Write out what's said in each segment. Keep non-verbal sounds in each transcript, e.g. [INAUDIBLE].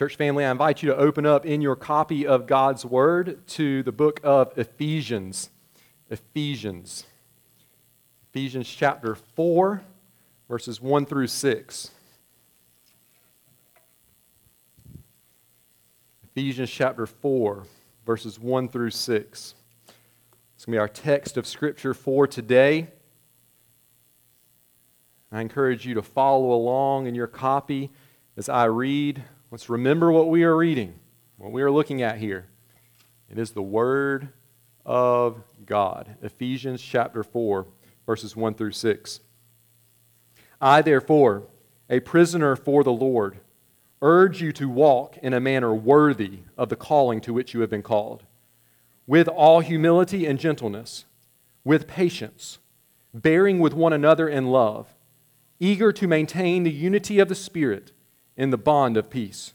Church family, I invite you to open up in your copy of God's Word to the book of Ephesians. Ephesians. Ephesians chapter 4, verses 1 through 6. Ephesians chapter 4, verses 1 through 6. It's going to be our text of Scripture for today. I encourage you to follow along in your copy as I read Let's remember what we are reading, what we are looking at here. It is the Word of God. Ephesians chapter 4, verses 1 through 6. I, therefore, a prisoner for the Lord, urge you to walk in a manner worthy of the calling to which you have been called, with all humility and gentleness, with patience, bearing with one another in love, eager to maintain the unity of the Spirit in the bond of peace.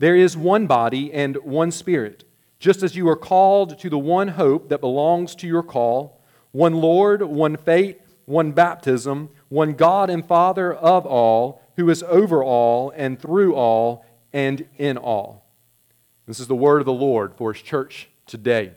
There is one body and one spirit, just as you are called to the one hope that belongs to your call, one Lord, one faith, one baptism, one God and Father of all, who is over all and through all and in all. This is the word of the Lord for his church today.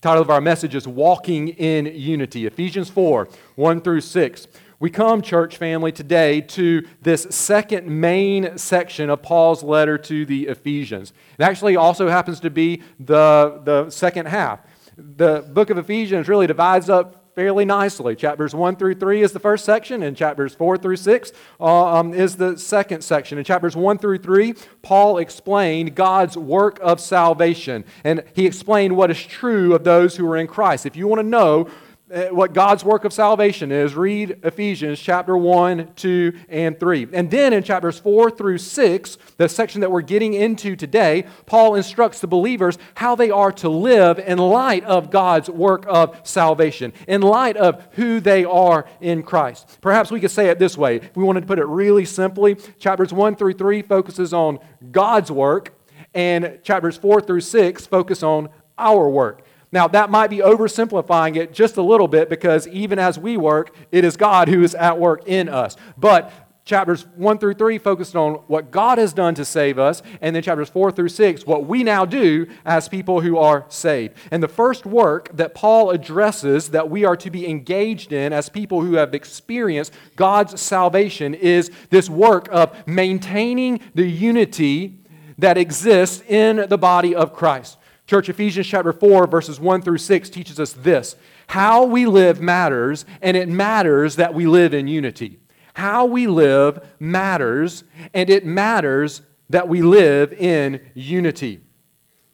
The title of our message is Walking in Unity, Ephesians 4 1 through 6. We come, church family, today to this second main section of Paul's letter to the Ephesians. It actually also happens to be the, the second half. The book of Ephesians really divides up fairly nicely. Chapters 1 through 3 is the first section, and chapters 4 through 6 uh, um, is the second section. In chapters 1 through 3, Paul explained God's work of salvation, and he explained what is true of those who are in Christ. If you want to know Uh, what God's work of salvation is, read Ephesians chapter 1, 2, and 3. And then in chapters 4 through 6, the section that we're getting into today, Paul instructs the believers how they are to live in light of God's work of salvation, in light of who they are in Christ. Perhaps we could say it this way. If we wanted to put it really simply, chapters 1 through 3 focuses on God's work, and chapters 4 through 6 focus on our work. Now, that might be oversimplifying it just a little bit because even as we work, it is God who is at work in us. But chapters 1 through 3 focused on what God has done to save us, and then chapters 4 through 6, what we now do as people who are saved. And the first work that Paul addresses that we are to be engaged in as people who have experienced God's salvation is this work of maintaining the unity that exists in the body of Christ. Church, Ephesians chapter 4, verses 1 through 6 teaches us this how we live matters, and it matters that we live in unity. How we live matters, and it matters that we live in unity.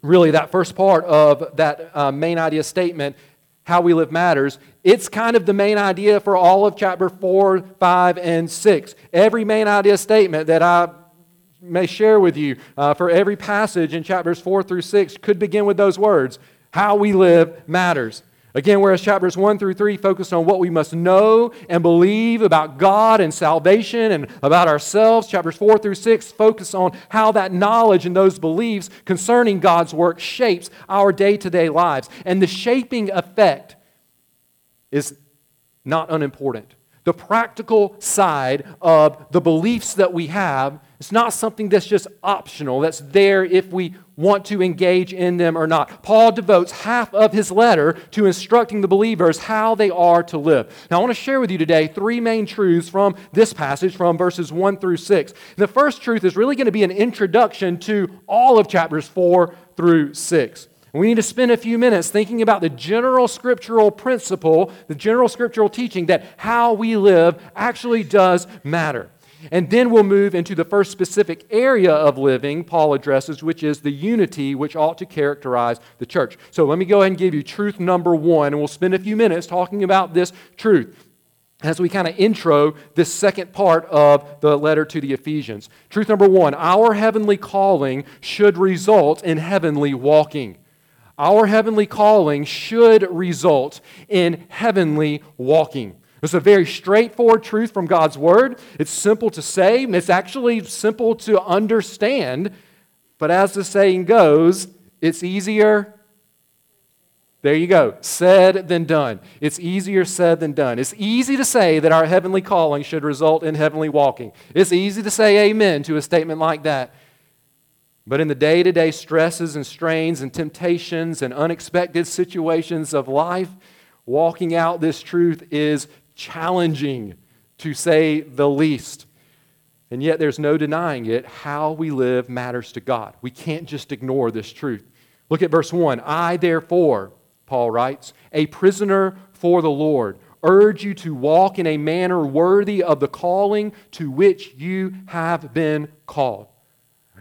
Really, that first part of that uh, main idea statement, how we live matters, it's kind of the main idea for all of chapter 4, 5, and 6. Every main idea statement that I may share with you uh, for every passage in chapters 4 through 6 could begin with those words How we live matters. Again, whereas chapters 1 through 3 focus on what we must know and believe about God and salvation and about ourselves, chapters 4 through 6 focus on how that knowledge and those beliefs concerning God's work shapes our day to day lives. And the shaping effect is not unimportant. The practical side of the beliefs that we have it's not something that's just optional, that's there if we want to engage in them or not. Paul devotes half of his letter to instructing the believers how they are to live. Now, I want to share with you today three main truths from this passage, from verses 1 through 6. The first truth is really going to be an introduction to all of chapters 4 through 6. We need to spend a few minutes thinking about the general scriptural principle, the general scriptural teaching that how we live actually does matter. And then we'll move into the first specific area of living Paul addresses, which is the unity which ought to characterize the church. So let me go ahead and give you truth number one, and we'll spend a few minutes talking about this truth as we kind of intro this second part of the letter to the Ephesians. Truth number one our heavenly calling should result in heavenly walking. Our heavenly calling should result in heavenly walking. It's a very straightforward truth from God's Word. It's simple to say, it's actually simple to understand. But as the saying goes, it's easier. There you go. Said than done. It's easier said than done. It's easy to say that our heavenly calling should result in heavenly walking. It's easy to say amen to a statement like that. But in the day to day stresses and strains and temptations and unexpected situations of life, walking out this truth is challenging, to say the least. And yet, there's no denying it. How we live matters to God. We can't just ignore this truth. Look at verse 1. I, therefore, Paul writes, a prisoner for the Lord, urge you to walk in a manner worthy of the calling to which you have been called.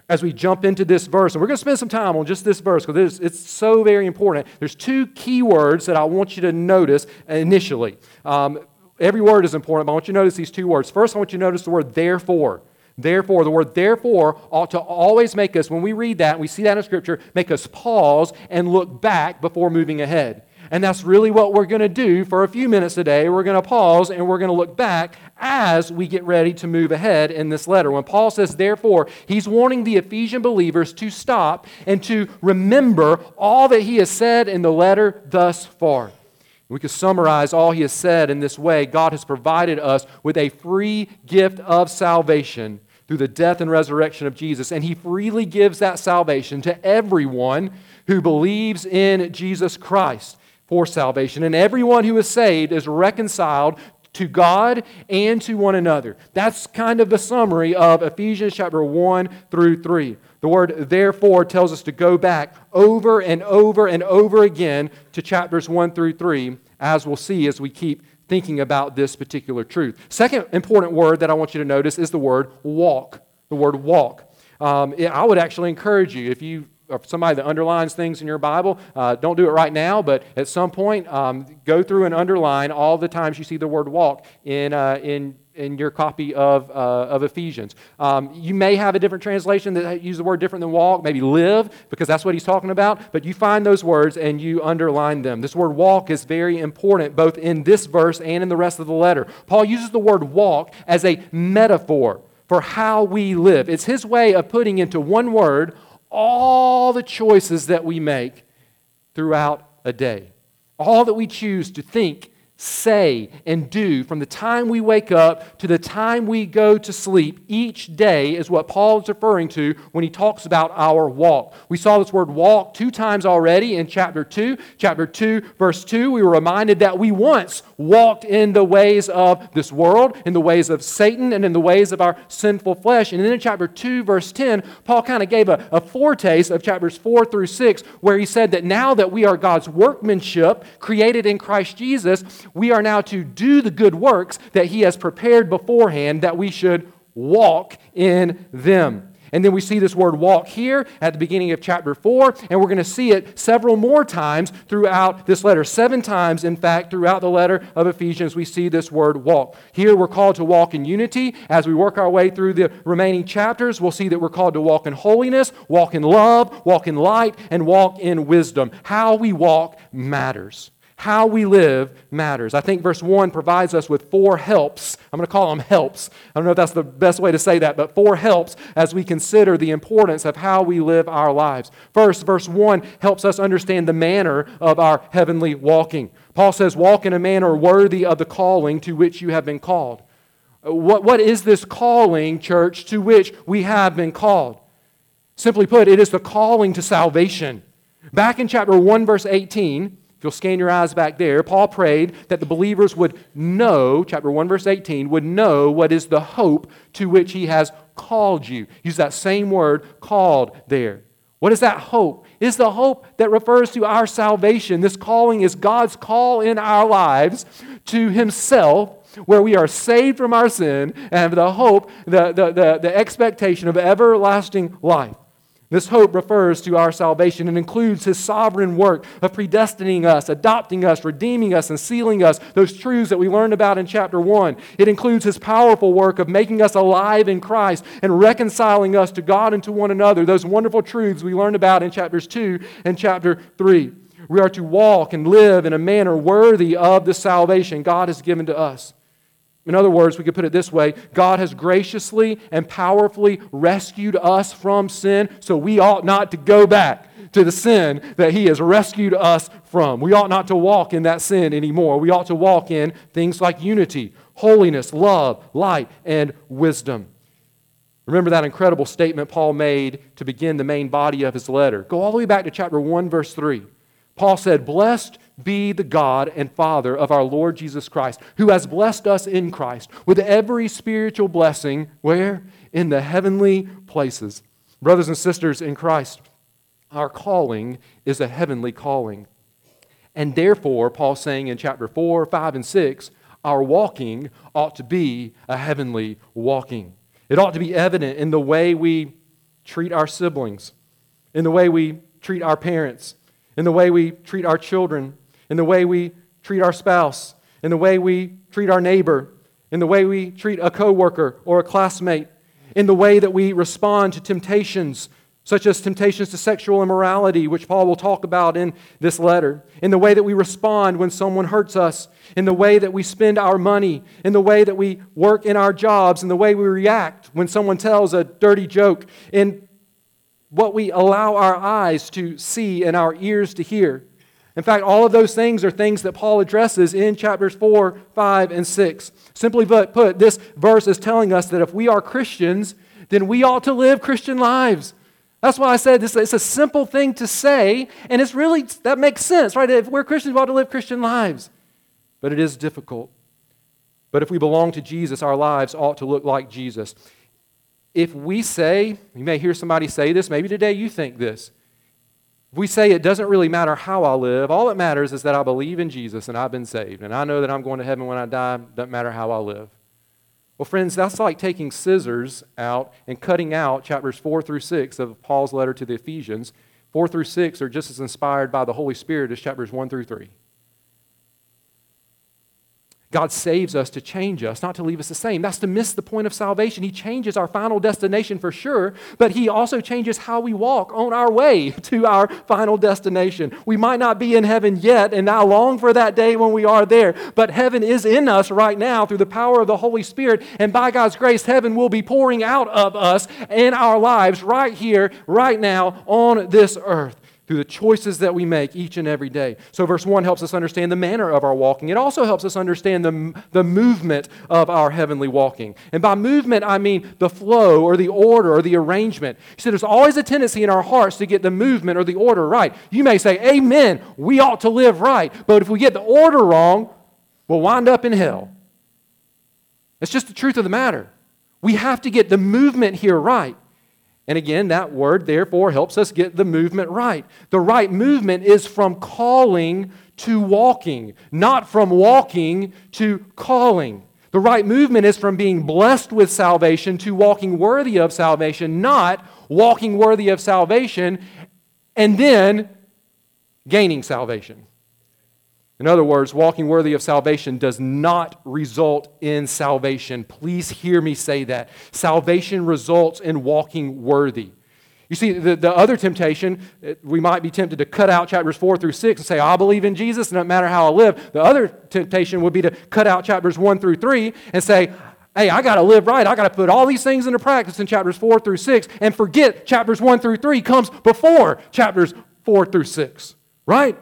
As we jump into this verse, and we're going to spend some time on just this verse because it's so very important. There's two key words that I want you to notice initially. Um, every word is important, but I want you to notice these two words. First, I want you to notice the word therefore. Therefore, the word therefore ought to always make us, when we read that, we see that in Scripture, make us pause and look back before moving ahead. And that's really what we're going to do for a few minutes today. We're going to pause and we're going to look back as we get ready to move ahead in this letter. When Paul says, therefore, he's warning the Ephesian believers to stop and to remember all that he has said in the letter thus far. We could summarize all he has said in this way God has provided us with a free gift of salvation through the death and resurrection of Jesus. And he freely gives that salvation to everyone who believes in Jesus Christ for salvation. And everyone who is saved is reconciled to God and to one another. That's kind of the summary of Ephesians chapter 1 through 3. The word therefore tells us to go back over and over and over again to chapters 1 through 3, as we'll see as we keep thinking about this particular truth. Second important word that I want you to notice is the word walk. The word walk. Um, I would actually encourage you, if you or somebody that underlines things in your Bible, uh, don't do it right now, but at some point, um, go through and underline all the times you see the word walk in, uh, in, in your copy of, uh, of Ephesians. Um, you may have a different translation that uses the word different than walk, maybe live, because that's what he's talking about, but you find those words and you underline them. This word walk is very important both in this verse and in the rest of the letter. Paul uses the word walk as a metaphor for how we live. It's his way of putting into one word all the choices that we make throughout a day. All that we choose to think say, and do from the time we wake up to the time we go to sleep each day is what Paul is referring to when he talks about our walk. We saw this word walk two times already in chapter 2. Chapter 2, verse 2, we were reminded that we once walked in the ways of this world, in the ways of Satan, and in the ways of our sinful flesh. And then in chapter 2, verse 10, Paul kind of gave a, a foretaste of chapters 4 through 6, where he said that now that we are God's workmanship, created in Christ Jesus, we are now to do the good works that He has prepared beforehand that we should walk in them. And then we see this word walk here at the beginning of chapter 4, and we're going to see it several more times throughout this letter. Seven times, in fact, throughout the letter of Ephesians, we see this word walk. Here we're called to walk in unity. As we work our way through the remaining chapters, we'll see that we're called to walk in holiness, walk in love, walk in light, and walk in wisdom. How we walk matters. How we live matters. I think verse 1 provides us with four helps. I'm going to call them helps. I don't know if that's the best way to say that, but four helps as we consider the importance of how we live our lives. First, verse 1 helps us understand the manner of our heavenly walking. Paul says, Walk in a manner worthy of the calling to which you have been called. Uh, what, what is this calling, church, to which we have been called? Simply put, it is the calling to salvation. Back in chapter 1, verse 18, you'll scan your eyes back there, Paul prayed that the believers would know, chapter 1, verse 18, would know what is the hope to which he has called you. Use that same word, called, there. What is that hope? It is the hope that refers to our salvation. This calling is God's call in our lives to himself where we are saved from our sin and have the hope, the, the, the, the expectation of everlasting life. This hope refers to our salvation and includes His sovereign work of predestining us, adopting us, redeeming us, and sealing us, those truths that we learned about in chapter 1. It includes His powerful work of making us alive in Christ and reconciling us to God and to one another, those wonderful truths we learned about in chapters 2 and chapter 3. We are to walk and live in a manner worthy of the salvation God has given to us. In other words, we could put it this way God has graciously and powerfully rescued us from sin, so we ought not to go back to the sin that He has rescued us from. We ought not to walk in that sin anymore. We ought to walk in things like unity, holiness, love, light, and wisdom. Remember that incredible statement Paul made to begin the main body of his letter. Go all the way back to chapter 1, verse 3. Paul said, Blessed be the God and Father of our Lord Jesus Christ, who has blessed us in Christ with every spiritual blessing, where? In the heavenly places. Brothers and sisters in Christ, our calling is a heavenly calling. And therefore, Paul's saying in chapter 4, 5, and 6, our walking ought to be a heavenly walking. It ought to be evident in the way we treat our siblings, in the way we treat our parents, in the way we treat our children, in the way we treat our spouse, in the way we treat our neighbor, in the way we treat a coworker or a classmate, in the way that we respond to temptations such as temptations to sexual immorality, which Paul will talk about in this letter, in the way that we respond when someone hurts us, in the way that we spend our money, in the way that we work in our jobs, in the way we react when someone tells a dirty joke, in what we allow our eyes to see and our ears to hear. In fact, all of those things are things that Paul addresses in chapters 4, 5, and 6. Simply put, this verse is telling us that if we are Christians, then we ought to live Christian lives. That's why I said this, it's a simple thing to say, and it's really, that makes sense, right? If we're Christians, we ought to live Christian lives. But it is difficult. But if we belong to Jesus, our lives ought to look like Jesus. If we say, you may hear somebody say this, maybe today you think this. We say it doesn't really matter how I live, all that matters is that I believe in Jesus and I've been saved, and I know that I'm going to heaven when I die, doesn't matter how I live. Well, friends, that's like taking scissors out and cutting out chapters 4 through 6 of Paul's letter to the Ephesians. 4 through 6 are just as inspired by the Holy Spirit as chapters 1 through 3. God saves us to change us, not to leave us the same. That's to miss the point of salvation. He changes our final destination for sure, but He also changes how we walk on our way [LAUGHS] to our final destination. We might not be in heaven yet, and I long for that day when we are there, but heaven is in us right now through the power of the Holy Spirit, and by God's grace, heaven will be pouring out of us in our lives right here, right now on this earth through the choices that we make each and every day. So, verse 1 helps us understand the manner of our walking. It also helps us understand the, the movement of our heavenly walking. And by movement, I mean the flow or the order or the arrangement. You see, there's always a tendency in our hearts to get the movement or the order right. You may say, Amen, we ought to live right. But if we get the order wrong, we'll wind up in hell. It's just the truth of the matter. We have to get the movement here right. And again, that word therefore helps us get the movement right. The right movement is from calling to walking, not from walking to calling. The right movement is from being blessed with salvation to walking worthy of salvation, not walking worthy of salvation and then gaining salvation. In other words, walking worthy of salvation does not result in salvation. Please hear me say that. Salvation results in walking worthy. You see, the, the other temptation, eh, we might be tempted to cut out chapters 4 through 6 and say, I believe in Jesus, no matter how I live. The other temptation would be to cut out chapters 1 through 3 and say, hey, I got to live right. I got to put all these things into practice in chapters 4 through 6 and forget chapters 1 through 3 comes before chapters 4 through 6, right?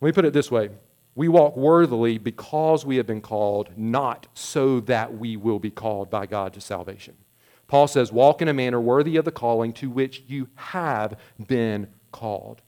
Let me put it this way we walk worthily because we have been called, not so that we will be called by God to salvation. Paul says, Walk in a manner worthy of the calling to which you have been called.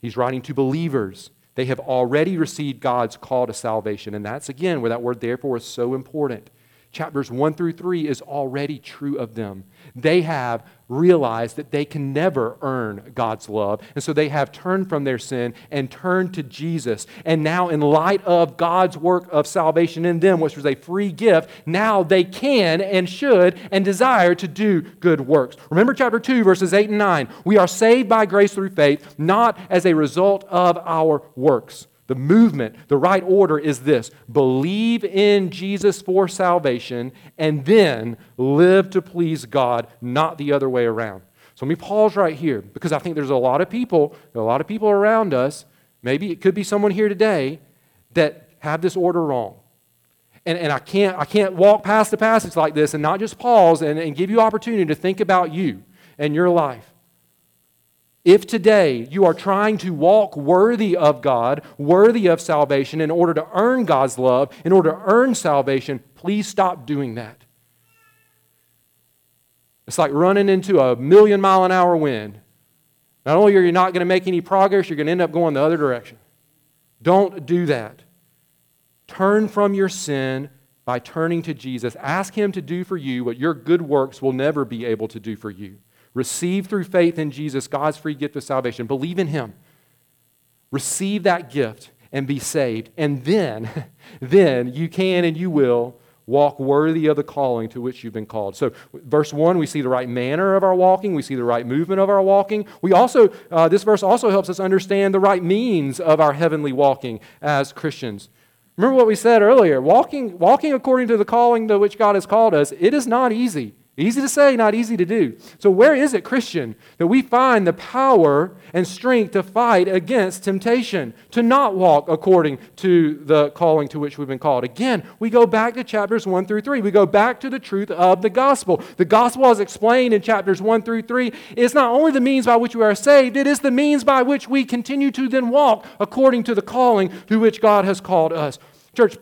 He's writing to believers. They have already received God's call to salvation. And that's, again, where that word therefore is so important. Chapters 1 through 3 is already true of them. They have realized that they can never earn God's love. And so they have turned from their sin and turned to Jesus. And now, in light of God's work of salvation in them, which was a free gift, now they can and should and desire to do good works. Remember chapter 2, verses 8 and 9. We are saved by grace through faith, not as a result of our works. The movement, the right order is this believe in Jesus for salvation and then live to please God, not the other way around. So let me pause right here because I think there's a lot of people, a lot of people around us, maybe it could be someone here today, that have this order wrong. And, and I, can't, I can't walk past a passage like this and not just pause and, and give you opportunity to think about you and your life. If today you are trying to walk worthy of God, worthy of salvation, in order to earn God's love, in order to earn salvation, please stop doing that. It's like running into a million mile an hour wind. Not only are you not going to make any progress, you're going to end up going the other direction. Don't do that. Turn from your sin by turning to Jesus. Ask Him to do for you what your good works will never be able to do for you. Receive through faith in Jesus God's free gift of salvation. Believe in Him. Receive that gift and be saved. And then, [LAUGHS] then you can and you will walk worthy of the calling to which you've been called. So, verse 1, we see the right manner of our walking, we see the right movement of our walking. We also, uh, this verse also helps us understand the right means of our heavenly walking as Christians. Remember what we said earlier walking, walking according to the calling to which God has called us, it is not easy. Easy to say, not easy to do. So, where is it, Christian, that we find the power and strength to fight against temptation, to not walk according to the calling to which we've been called? Again, we go back to chapters 1 through 3. We go back to the truth of the gospel. The gospel, as explained in chapters 1 through 3, is not only the means by which we are saved, it is the means by which we continue to then walk according to the calling to which God has called us. Church,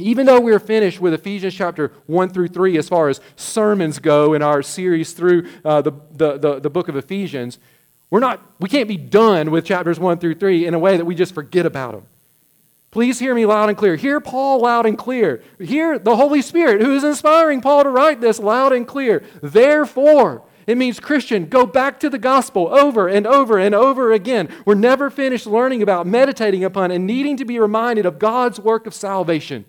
even though we're finished with Ephesians chapter 1 through 3 as far as sermons go in our series through uh, the, the, the, the book of Ephesians, we're not, we can't be done with chapters 1 through 3 in a way that we just forget about them. Please hear me loud and clear. Hear Paul loud and clear. Hear the Holy Spirit who is inspiring Paul to write this loud and clear. Therefore, it means, Christian, go back to the gospel over and over and over again. We're never finished learning about, meditating upon, and needing to be reminded of God's work of salvation.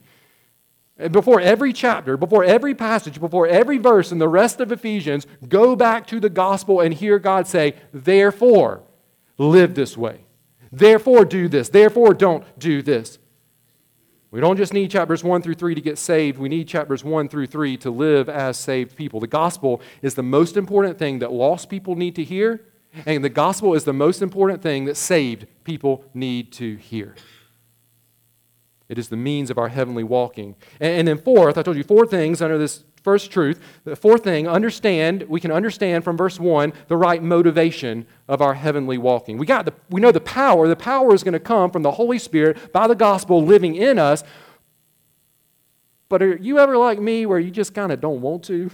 Before every chapter, before every passage, before every verse in the rest of Ephesians, go back to the gospel and hear God say, Therefore, live this way. Therefore, do this. Therefore, don't do this. We don't just need chapters 1 through 3 to get saved. We need chapters 1 through 3 to live as saved people. The gospel is the most important thing that lost people need to hear, and the gospel is the most important thing that saved people need to hear. It is the means of our heavenly walking. And, and then, fourth, I told you four things under this first truth. The fourth thing, understand, we can understand from verse 1 the right motivation of our heavenly walking. We, got the, we know the power. The power is going to come from the Holy Spirit by the gospel living in us. But are you ever like me where you just kind of don't want to?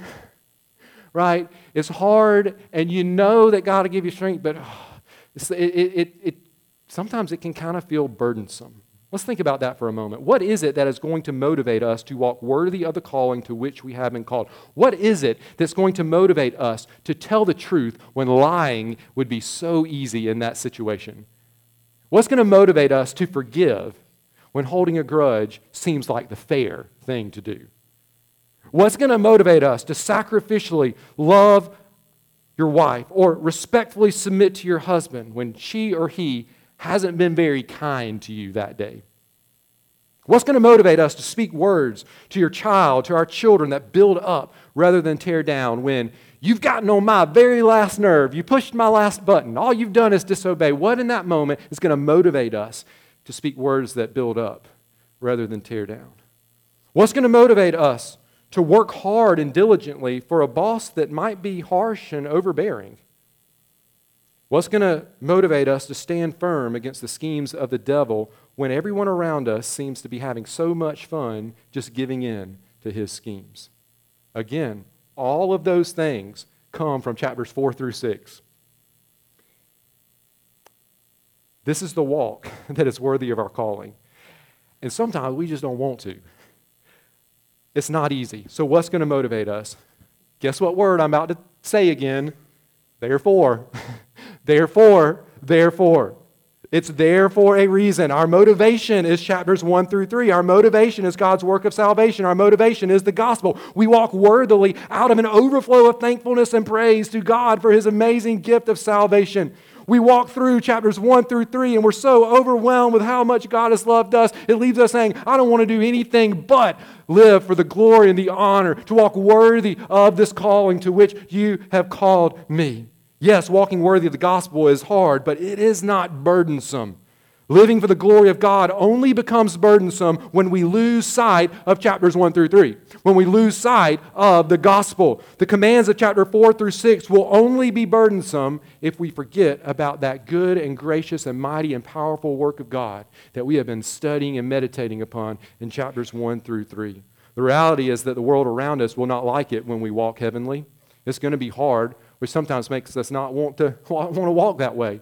[LAUGHS] right? It's hard, and you know that God will give you strength, but [SIGHS] oh, it, it, it, sometimes it can kind of feel burdensome. Let's think about that for a moment. What is it that is going to motivate us to walk worthy of the calling to which we have been called? What is it that's going to motivate us to tell the truth when lying would be so easy in that situation? What's going to motivate us to forgive when holding a grudge seems like the fair thing to do? What's going to motivate us to sacrificially love your wife or respectfully submit to your husband when she or he hasn't been very kind to you that day? What's going to motivate us to speak words to your child, to our children that build up rather than tear down when you've gotten on my very last nerve, you pushed my last button, all you've done is disobey? What in that moment is going to motivate us to speak words that build up rather than tear down? What's going to motivate us to work hard and diligently for a boss that might be harsh and overbearing? What's going to motivate us to stand firm against the schemes of the devil when everyone around us seems to be having so much fun just giving in to his schemes? Again, all of those things come from chapters 4 through 6. This is the walk [LAUGHS] that is worthy of our calling. And sometimes we just don't want to. It's not easy. So, what's going to motivate us? Guess what word I'm about to say again? Therefore. [LAUGHS] Therefore, therefore. It's there for a reason. Our motivation is chapters 1 through 3. Our motivation is God's work of salvation. Our motivation is the gospel. We walk worthily out of an overflow of thankfulness and praise to God for his amazing gift of salvation. We walk through chapters 1 through 3 and we're so overwhelmed with how much God has loved us, it leaves us saying, I don't want to do anything but live for the glory and the honor, to walk worthy of this calling to which you have called me. Yes, walking worthy of the gospel is hard, but it is not burdensome. Living for the glory of God only becomes burdensome when we lose sight of chapters 1 through 3. When we lose sight of the gospel. The commands of chapter 4 through 6 will only be burdensome if we forget about that good and gracious and mighty and powerful work of God that we have been studying and meditating upon in chapters 1 through 3. The reality is that the world around us will not like it when we walk heavenly. It's going to be hard, which sometimes makes us not want to, [LAUGHS] want to walk that way.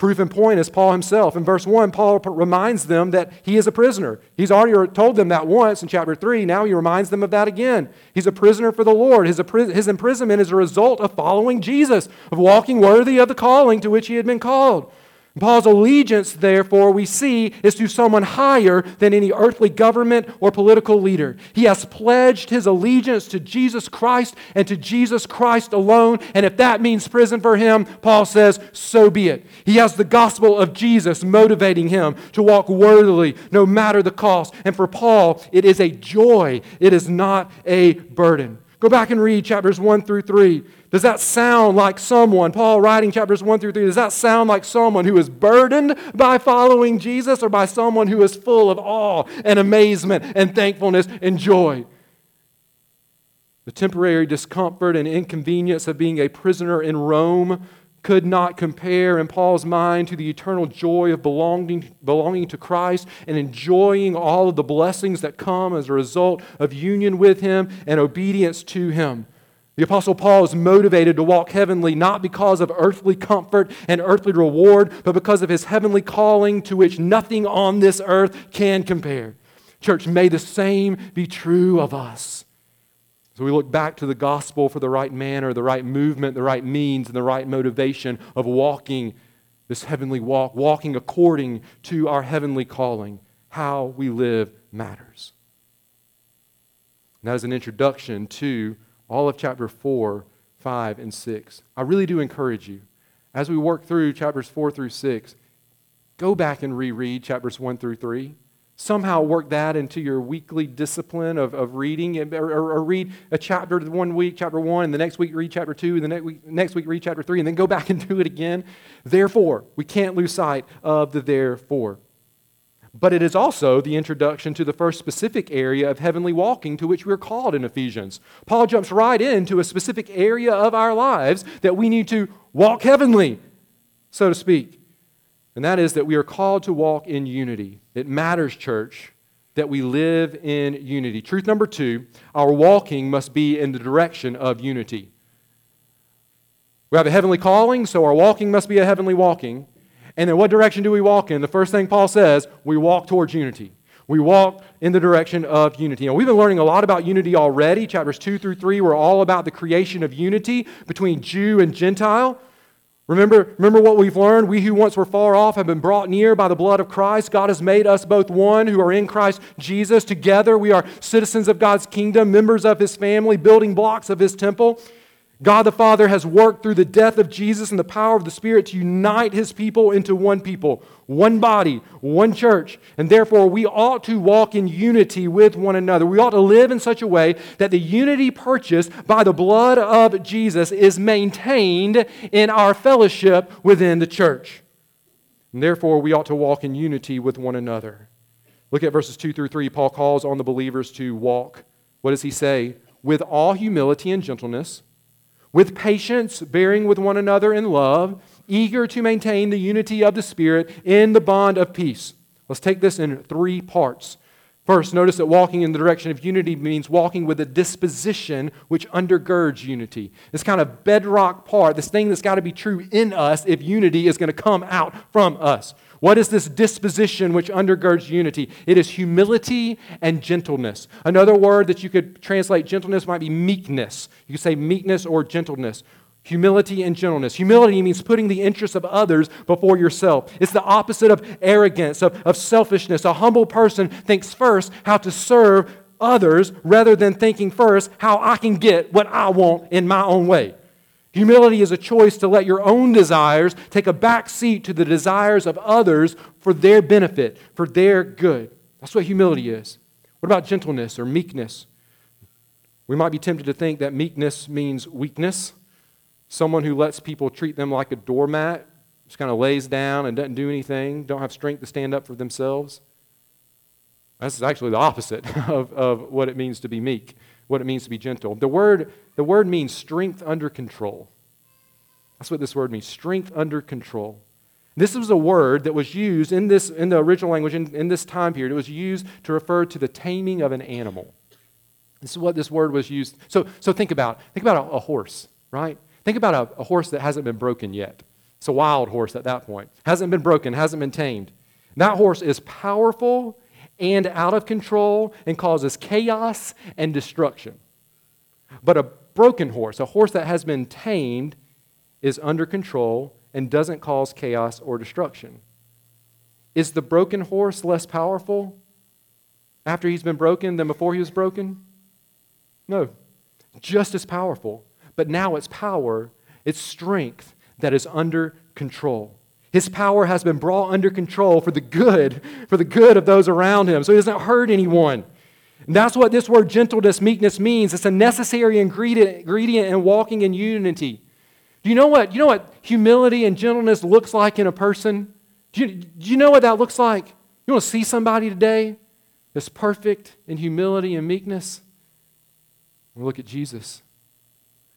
Proof and point is Paul himself. In verse 1, Paul reminds them that he is a prisoner. He's already told them that once in chapter 3. Now he reminds them of that again. He's a prisoner for the Lord. His, his imprisonment is a result of following Jesus, of walking worthy of the calling to which he had been called. Paul's allegiance, therefore, we see, is to someone higher than any earthly government or political leader. He has pledged his allegiance to Jesus Christ and to Jesus Christ alone. And if that means prison for him, Paul says, so be it. He has the gospel of Jesus motivating him to walk worthily, no matter the cost. And for Paul, it is a joy, it is not a burden. Go back and read chapters 1 through 3. Does that sound like someone, Paul writing chapters 1 through 3, does that sound like someone who is burdened by following Jesus or by someone who is full of awe and amazement and thankfulness and joy? The temporary discomfort and inconvenience of being a prisoner in Rome could not compare in Paul's mind to the eternal joy of belonging, belonging to Christ and enjoying all of the blessings that come as a result of union with Him and obedience to Him. The Apostle Paul is motivated to walk heavenly not because of earthly comfort and earthly reward, but because of his heavenly calling to which nothing on this earth can compare. Church, may the same be true of us. So we look back to the gospel for the right manner, the right movement, the right means, and the right motivation of walking this heavenly walk, walking according to our heavenly calling. How we live matters. And that is an introduction to all of chapter 4, 5, and 6. I really do encourage you, as we work through chapters 4 through 6, go back and reread chapters 1 through 3. Somehow work that into your weekly discipline of, of reading, or, or, or read a chapter one week, chapter 1, and the next week read chapter 2, and the next week, next week read chapter 3, and then go [LAUGHS] back and do it again. Therefore, we can't lose sight of the therefore but it is also the introduction to the first specific area of heavenly walking to which we're called in Ephesians. Paul jumps right into a specific area of our lives that we need to walk heavenly, so to speak. And that is that we are called to walk in unity. It matters, church, that we live in unity. Truth number two our walking must be in the direction of unity. We have a heavenly calling, so our walking must be a heavenly walking. And then what direction do we walk in? The first thing Paul says, we walk towards unity. We walk in the direction of unity. And we've been learning a lot about unity already. Chapters 2 through 3 were all about the creation of unity between Jew and Gentile. Remember, remember what we've learned? We who once were far off have been brought near by the blood of Christ. God has made us both one who are in Christ Jesus. Together, we are citizens of God's kingdom, members of his family, building blocks of his temple. God the Father has worked through the death of Jesus and the power of the Spirit to unite his people into one people, one body, one church. And therefore, we ought to walk in unity with one another. We ought to live in such a way that the unity purchased by the blood of Jesus is maintained in our fellowship within the church. And therefore, we ought to walk in unity with one another. Look at verses 2 through 3. Paul calls on the believers to walk. What does he say? With all humility and gentleness with patience, bearing with one another in love, eager to maintain the unity of the Spirit in the bond of peace. Let's take this in three parts. First, notice that walking in the direction of unity means walking with a disposition which undergirds unity. This kind of bedrock part, this thing that's got to be true in us if unity is going to come out from us. What is this disposition which undergirds unity? It is humility and gentleness. Another word that you could translate gentleness might be meekness. You could say meekness or gentleness. Humility and gentleness. Humility means putting the interests of others before yourself. It's the opposite of arrogance, of, of selfishness. A humble person thinks first how to serve others rather than thinking first how I can get what I want in my own way. Humility is a choice to let your own desires take a back seat to the desires of others for their benefit, for their good. That's what humility is. What about gentleness or meekness? We might be tempted to think that meekness means weakness. Someone who lets people treat them like a doormat, just kind of lays down and doesn't do anything, don't have strength to stand up for themselves. That's actually the opposite [LAUGHS] of, of what it means to be meek what it means to be gentle. The word, the word means strength under control. That's what this word means strength under control. This was a word that was used in, this, in the original language in, in this time period. It was used to refer to the taming of an animal. This is what this word was used. So, so think about think about a, a horse, right? Think about a, a horse that hasn't been broken yet. It's a wild horse at that point. Hasn't been broken, hasn't been tamed. That horse is powerful and out of control and causes chaos and destruction. But a broken horse, a horse that has been tamed, is under control and doesn't cause chaos or destruction. Is the broken horse less powerful after he's been broken than before he was broken? No. Just as powerful. But now its power, its strength, that is under control. His power has been brought under control for the good, for the good of those around him, so he doesn't hurt anyone. And that's what this word gentleness, meekness means. It's a necessary ingredient, in walking in unity. Do you know what? You know what humility and gentleness looks like in a person? Do you, do you know what that looks like? You want to see somebody today that's perfect in humility and meekness? We look at Jesus.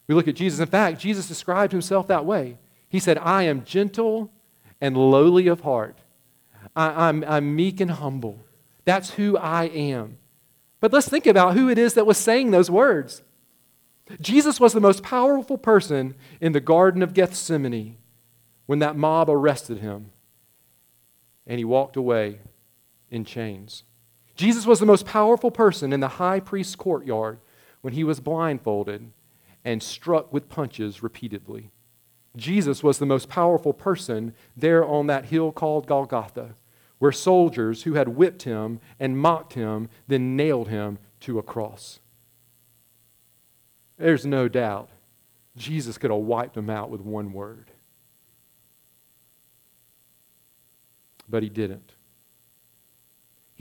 We look at Jesus. In fact, Jesus described himself that way. He said, I am gentle and lowly of heart. I, am I'm, I'm meek and humble. That's who I am. But let's think about who it is that was saying those words. Jesus was the most powerful person in the Garden of Gethsemane when that mob arrested him and he walked away in chains. Jesus was the most powerful person in the high priest's courtyard when he was blindfolded and struck with punches repeatedly. Jesus was the most powerful person there on that hill called Golgotha, where soldiers who had whipped him and mocked him then nailed him to a cross. There's no doubt Jesus could have wiped them out with one word. But he didn't.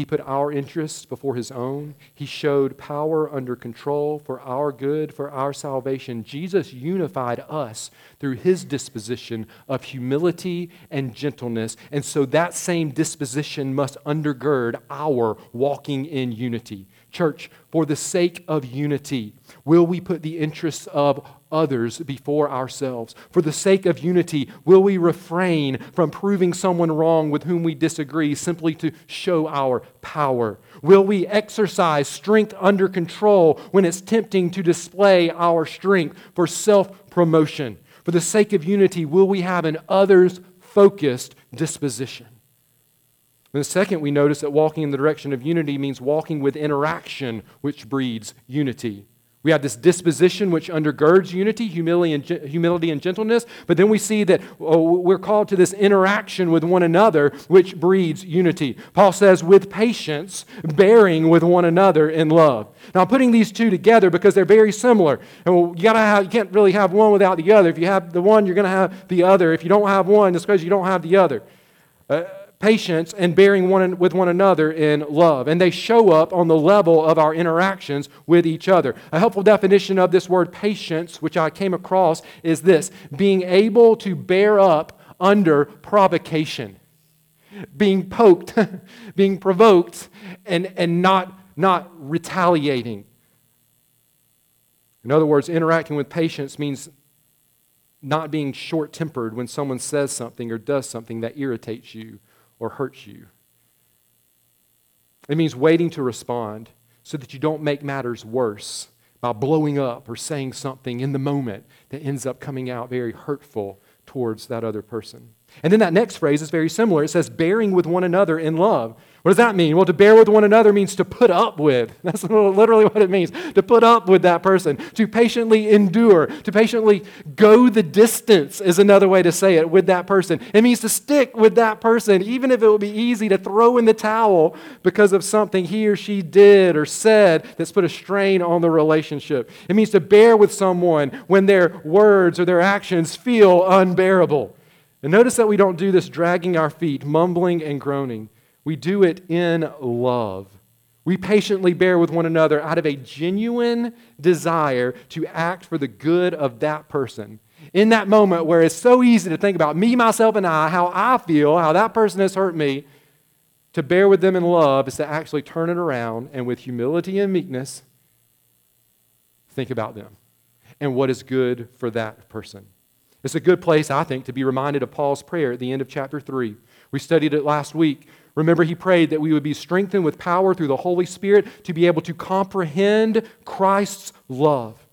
He put our interests before his own. He showed power under control for our good, for our salvation. Jesus unified us through his disposition of humility and gentleness. And so that same disposition must undergird our walking in unity. Church, for the sake of unity, will we put the interests of others before ourselves? For the sake of unity, will we refrain from proving someone wrong with whom we disagree simply to show our power? Will we exercise strength under control when it's tempting to display our strength for self promotion? For the sake of unity, will we have an others focused disposition? And the second, we notice that walking in the direction of unity means walking with interaction, which breeds unity. We have this disposition which undergirds unity, humility and, humility and gentleness, but then we see that oh, we're called to this interaction with one another which breeds unity. Paul says, with patience, bearing with one another in love. Now, I'm putting these two together because they're very similar. And you, gotta have, you can't really have one without the other. If you have the one, you're going to have the other. If you don't have one, it's because you don't have the other. Uh, patience, and bearing one with one another in love. And they show up on the level of our interactions with each other. A helpful definition of this word patience, which I came across, is this being able to bear up under provocation, being poked, [LAUGHS] being provoked, and, and not, not retaliating. In other words, interacting with patience means not being short tempered when someone says something or does something that irritates you or hurts you. It means waiting to respond so that you don't make matters worse by blowing up or saying something in the moment that ends up coming out very hurtful towards that other person. And then that next phrase is very similar. It says, bearing with one another in love. What does that mean? Well, to bear with one another means to put up with. [LAUGHS] That's literally what it means. To put up with that person. To patiently endure. To patiently go the distance is another way to say it with that person. It means to stick with that person, even if it would be easy to throw in the towel because of something he or she did or said that's put a strain on the relationship. It means to bear with someone when their words or their actions feel unbearable. And notice that we don't do this dragging our feet, mumbling and groaning. We do it in love. We patiently bear with one another out of a genuine desire to act for the good of that person. In that moment where it's so easy to think about me, myself, and I, how I feel, how that person has hurt me, to bear with them in love is to actually turn it around and with humility and meekness, think about them and what is good for that person. It's a good place, I think, to be reminded of Paul's prayer at the end of chapter 3. We studied it last week Remember, he prayed that we would be strengthened with power through the Holy Spirit to be able to comprehend Christ's love.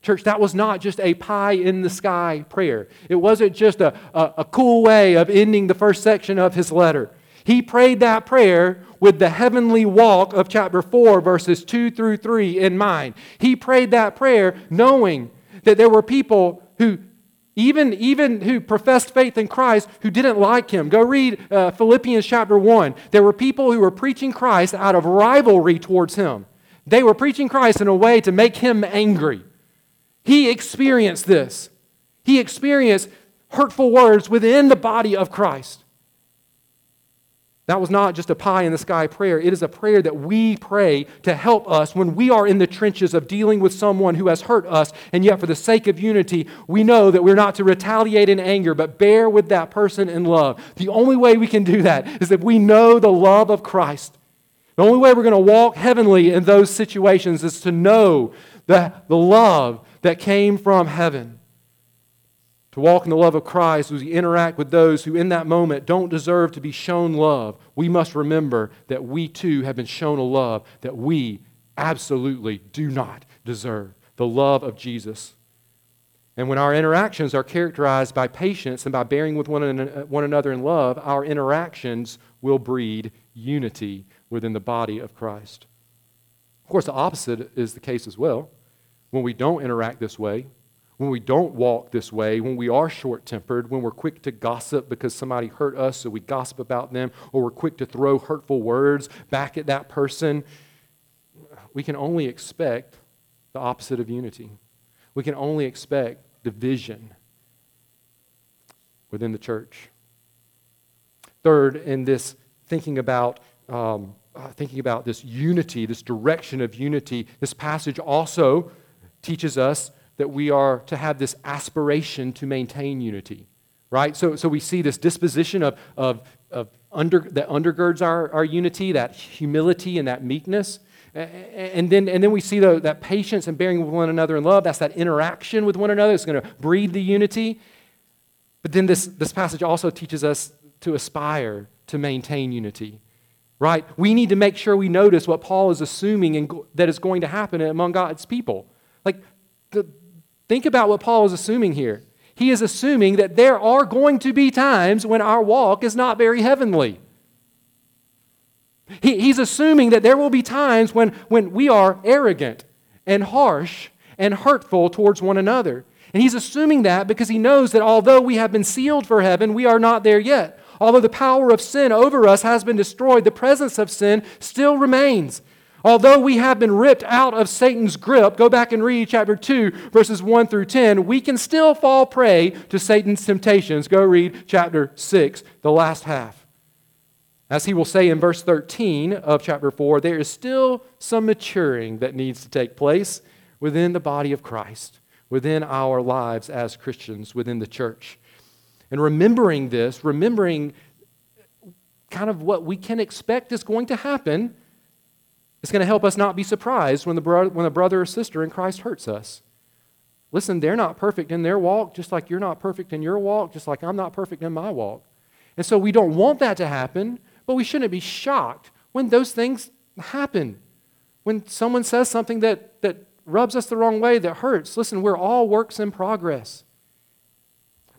Church, that was not just a pie in the sky prayer. It wasn't just a, a, a, cool way of ending the first section of his letter. He prayed that prayer with the heavenly walk of chapter 4, verses 2 through 3 in mind. He prayed that prayer knowing that there were people who even, even who professed faith in Christ who didn't like him. Go read uh, Philippians chapter 1. There were people who were preaching Christ out of rivalry towards him. They were preaching Christ in a way to make him angry. He experienced this. He experienced hurtful words within the body of Christ. That was not just a pie in the sky prayer. It is a prayer that we pray to help us when we are in the trenches of dealing with someone who has hurt us, and yet, for the sake of unity, we know that we're not to retaliate in anger, but bear with that person in love. The only way we can do that is if we know the love of Christ. The only way we're going to walk heavenly in those situations is to know the, the love that came from heaven. To walk in the love of Christ as we interact with those who, in that moment, don't deserve to be shown love, we must remember that we too have been shown a love that we absolutely do not deserve the love of Jesus. And when our interactions are characterized by patience and by bearing with one, one another in love, our interactions will breed unity within the body of Christ. Of course, the opposite is the case as well. When we don't interact this way, when we don't walk this way, when we are short tempered, when we're quick to gossip because somebody hurt us, so we gossip about them, or we're quick to throw hurtful words back at that person, we can only expect the opposite of unity. We can only expect division within the church. Third, in this thinking about um, uh, thinking about this unity, this direction of unity, this passage also teaches us that we are to have this aspiration to maintain unity, right? So, so we see this disposition of, of, of under, that undergirds our, our unity, that humility and that meekness. And then, and then we see the, that patience and bearing with one another in love. That's that interaction with one another. It's going to breed the unity. But then this, this passage also teaches us to aspire to maintain unity, right? We need to make sure we notice what Paul is assuming and that is going to happen among God's people. Like, the, Think about what Paul is assuming here. He is assuming that there are going to be times when our walk is not very heavenly. He, he's assuming that there will be times when, when we are arrogant and harsh and hurtful towards one another. And he's assuming that because he knows that although we have been sealed for heaven, we are not there yet. Although the power of sin over us has been destroyed, the presence of sin still remains. Although we have been ripped out of Satan's grip, go back and read chapter 2, verses 1 through 10, we can still fall prey to Satan's temptations. Go read chapter 6, the last half. As he will say in verse 13 of chapter 4, there is still some maturing that needs to take place within the body of Christ, within our lives as Christians, within the church. And remembering this, remembering kind of what we can expect is going to happen it's going to help us not be surprised when, the bro- when a brother or sister in Christ hurts us. Listen, they're not perfect in their walk, just like you're not perfect in your walk, just like I'm not perfect in my walk. And so we don't want that to happen, but we shouldn't be shocked when those things happen. When someone says something that, that rubs us the wrong way, that hurts. Listen, we're all works in progress.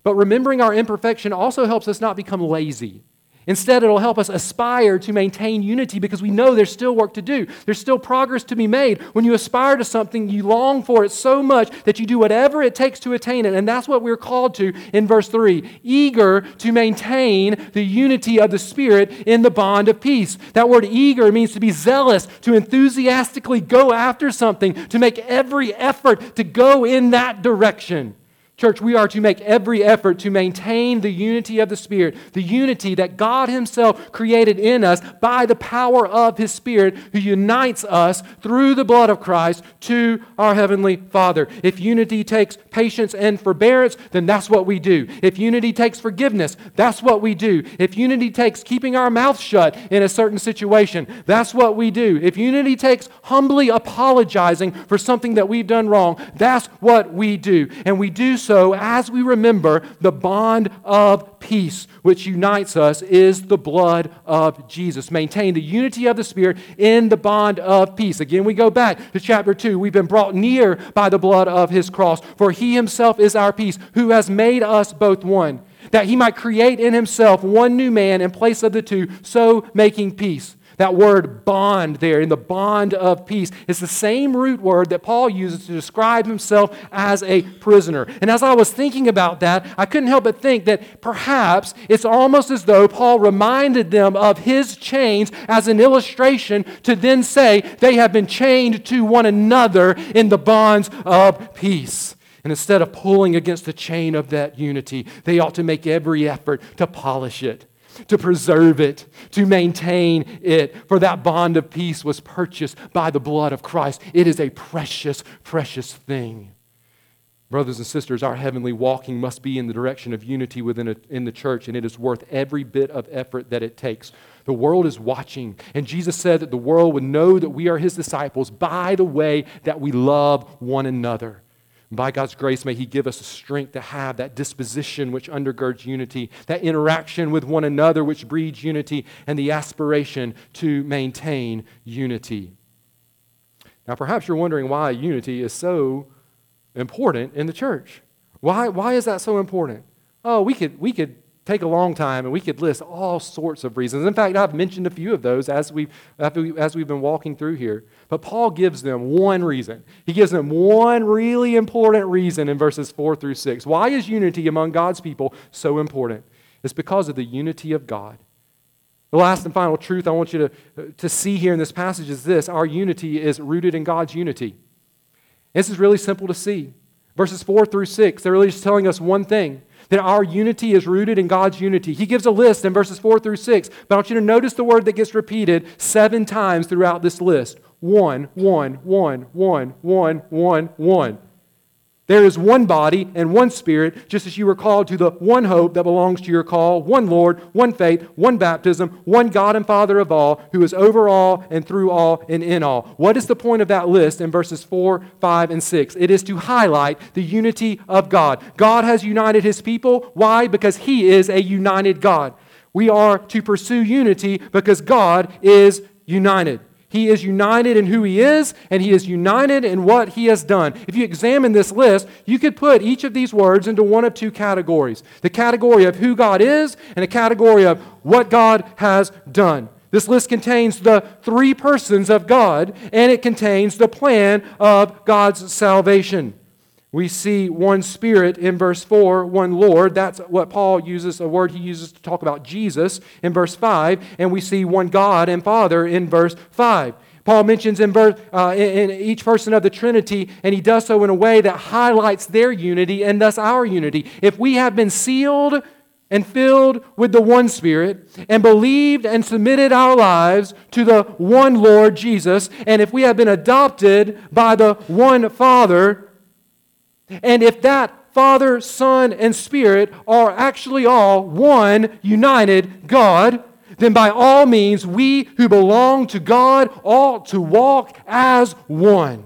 But remembering our imperfection also helps us not become lazy. Instead, it'll help us aspire to maintain unity because we know there's still work to do. There's still progress to be made. When you aspire to something, you long for it so much that you do whatever it takes to attain it. And that's what we're called to in verse 3 eager to maintain the unity of the Spirit in the bond of peace. That word eager means to be zealous, to enthusiastically go after something, to make every effort to go in that direction. Church, we are to make every effort to maintain the unity of the Spirit, the unity that God Himself created in us by the power of His Spirit, who unites us through the blood of Christ to our Heavenly Father. If unity takes patience and forbearance, then that's what we do. If unity takes forgiveness, that's what we do. If unity takes keeping our mouth shut in a certain situation, that's what we do. If unity takes humbly apologizing for something that we've done wrong, that's what we do. And we do as we remember the bond of peace which unites us is the blood of Jesus. Maintain the unity of the Spirit in the bond of peace. Again, we go back to chapter 2. We've been brought near by the blood of his cross, for he himself is our peace, who has made us both one, that he might create in himself one new man in place of the two, so making peace that word bond there, in the bond of peace, is the same root word that Paul uses to describe himself as a prisoner. And as I was thinking about that, I couldn't help but think that perhaps it's almost as though Paul reminded them of his chains as an illustration to then say they have been chained to one another in the bonds of peace. And instead of pulling against the chain of that unity, they ought to make every effort to polish it to preserve it, to maintain it. For that bond of peace was purchased by the blood of Christ. It is a precious, precious thing. Brothers and sisters, our heavenly walking must be in the direction of unity within a, in the church, and it is worth every bit of effort that it takes. The world is watching, and Jesus said that the world would know that we are his disciples by the way that we love one another. By God's grace, may He give us the strength to have that disposition which undergirds unity, that interaction with one another which breeds unity, and the aspiration to maintain unity. Now, perhaps you're wondering why unity is so important in the church. Why, why is that so important? Oh, we could, we could take a long time and we could list all sorts of reasons. In fact, I've mentioned a few of those as we've, as we've been walking through here. But Paul gives them one reason. He gives them one really important reason in verses 4 through 6. Why is unity among God's people so important? It's because of the unity of God. The last and final truth I want you to, to see here in this passage is this our unity is rooted in God's unity. This is really simple to see. Verses 4 through 6, they're really just telling us one thing that our unity is rooted in God's unity. He gives a list in verses 4 through 6, but I want you to notice the word that gets repeated seven times throughout this list one, one, one, one, one, one, one. There is one body and one spirit, just as you were called to the one hope that belongs to your call, one Lord, one faith, one baptism, one God and Father of all, who is over all and through all and in all. What is the point of that list in verses 4, 5, and 6? It is to highlight the unity of God. God has united his people. Why? Because he is a united God. We are to pursue unity because God is united. He is united in who he is, and he is united in what he has done. If you examine this list, you could put each of these words into one of two categories the category of who God is, and a category of what God has done. This list contains the three persons of God, and it contains the plan of God's salvation. We see one Spirit in verse 4, one Lord. That's what Paul uses, a word he uses to talk about Jesus in verse 5. And we see one God and Father in verse 5. Paul mentions in, verse, uh, in, each person of the Trinity, and he does so in a way that highlights their unity and thus our unity. If we have been sealed and filled with the one Spirit, and believed and submitted our lives to the one Lord Jesus, and if we have been adopted by the one Father, and if that Father, Son, and Spirit are actually all one united God, then by all means, we who belong to God ought to walk as one,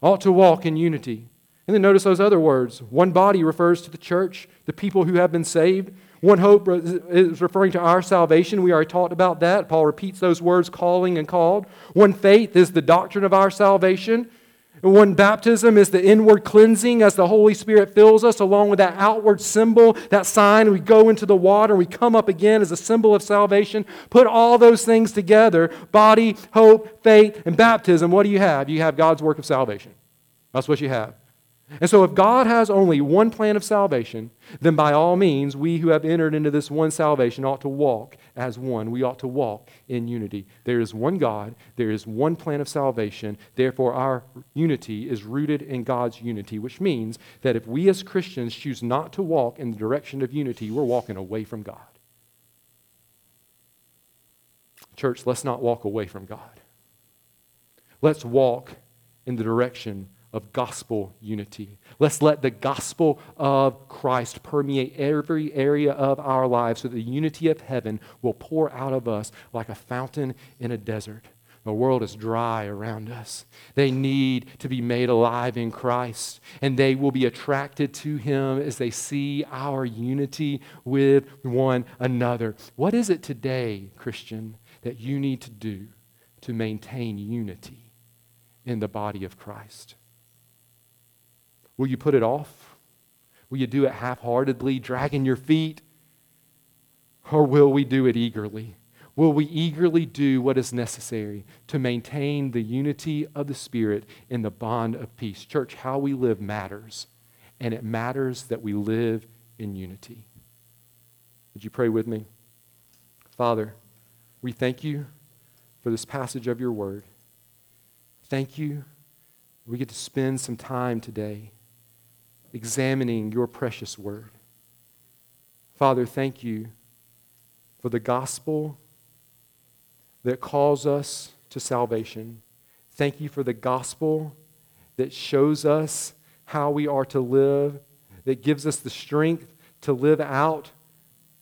ought to walk in unity. And then notice those other words. One body refers to the church, the people who have been saved. One hope is referring to our salvation. We already talked about that. Paul repeats those words, calling and called. One faith is the doctrine of our salvation. One baptism is the inward cleansing as the Holy Spirit fills us, along with that outward symbol, that sign. We go into the water and we come up again as a symbol of salvation. Put all those things together body, hope, faith, and baptism. What do you have? You have God's work of salvation. That's what you have. And so, if God has only one plan of salvation, then by all means, we who have entered into this one salvation ought to walk as one. We ought to walk in unity. There is one God, there is one plan of salvation. Therefore, our unity is rooted in God's unity, which means that if we as Christians choose not to walk in the direction of unity, we're walking away from God. Church, let's not walk away from God. Let's walk in the direction of gospel unity. Let's let the gospel of Christ permeate every area of our lives so the unity of heaven will pour out of us like a fountain in a desert. The world is dry around us. They need to be made alive in Christ, and they will be attracted to Him as they see our unity with one another. What is it today, Christian, that you need to do to maintain unity in the body of Christ? Will you put it off? Will you do it half heartedly, dragging your feet? Or will we do it eagerly? Will we eagerly do what is necessary to maintain the unity of the Spirit in the bond of peace? Church, how we live matters, and it matters that we live in unity. Would you pray with me? Father, we thank you for this passage of your word. Thank you. We get to spend some time today examining your precious word. Father, thank you for the gospel that calls us to salvation. Thank you for the gospel that shows us how we are to live, that gives us the strength to live out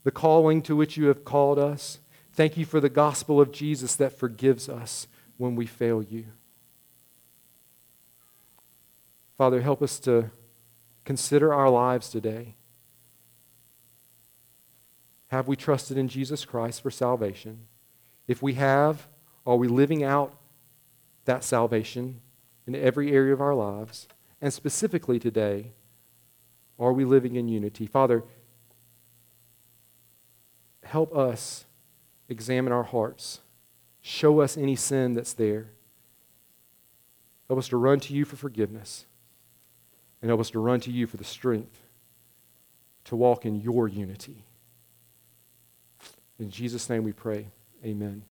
the calling to which you have called us. Thank you for the gospel of Jesus that forgives us when we fail you. Father, help us to consider our lives today. Have we trusted in Jesus Christ for salvation? If we have, are we living out that salvation in every area of our lives? And specifically today, are we living in unity? Father, help us examine our hearts. Show us any sin that's there. Help us to run to you for forgiveness. And help us to run to you for the strength to walk in your unity. In Jesus' name we pray. Amen.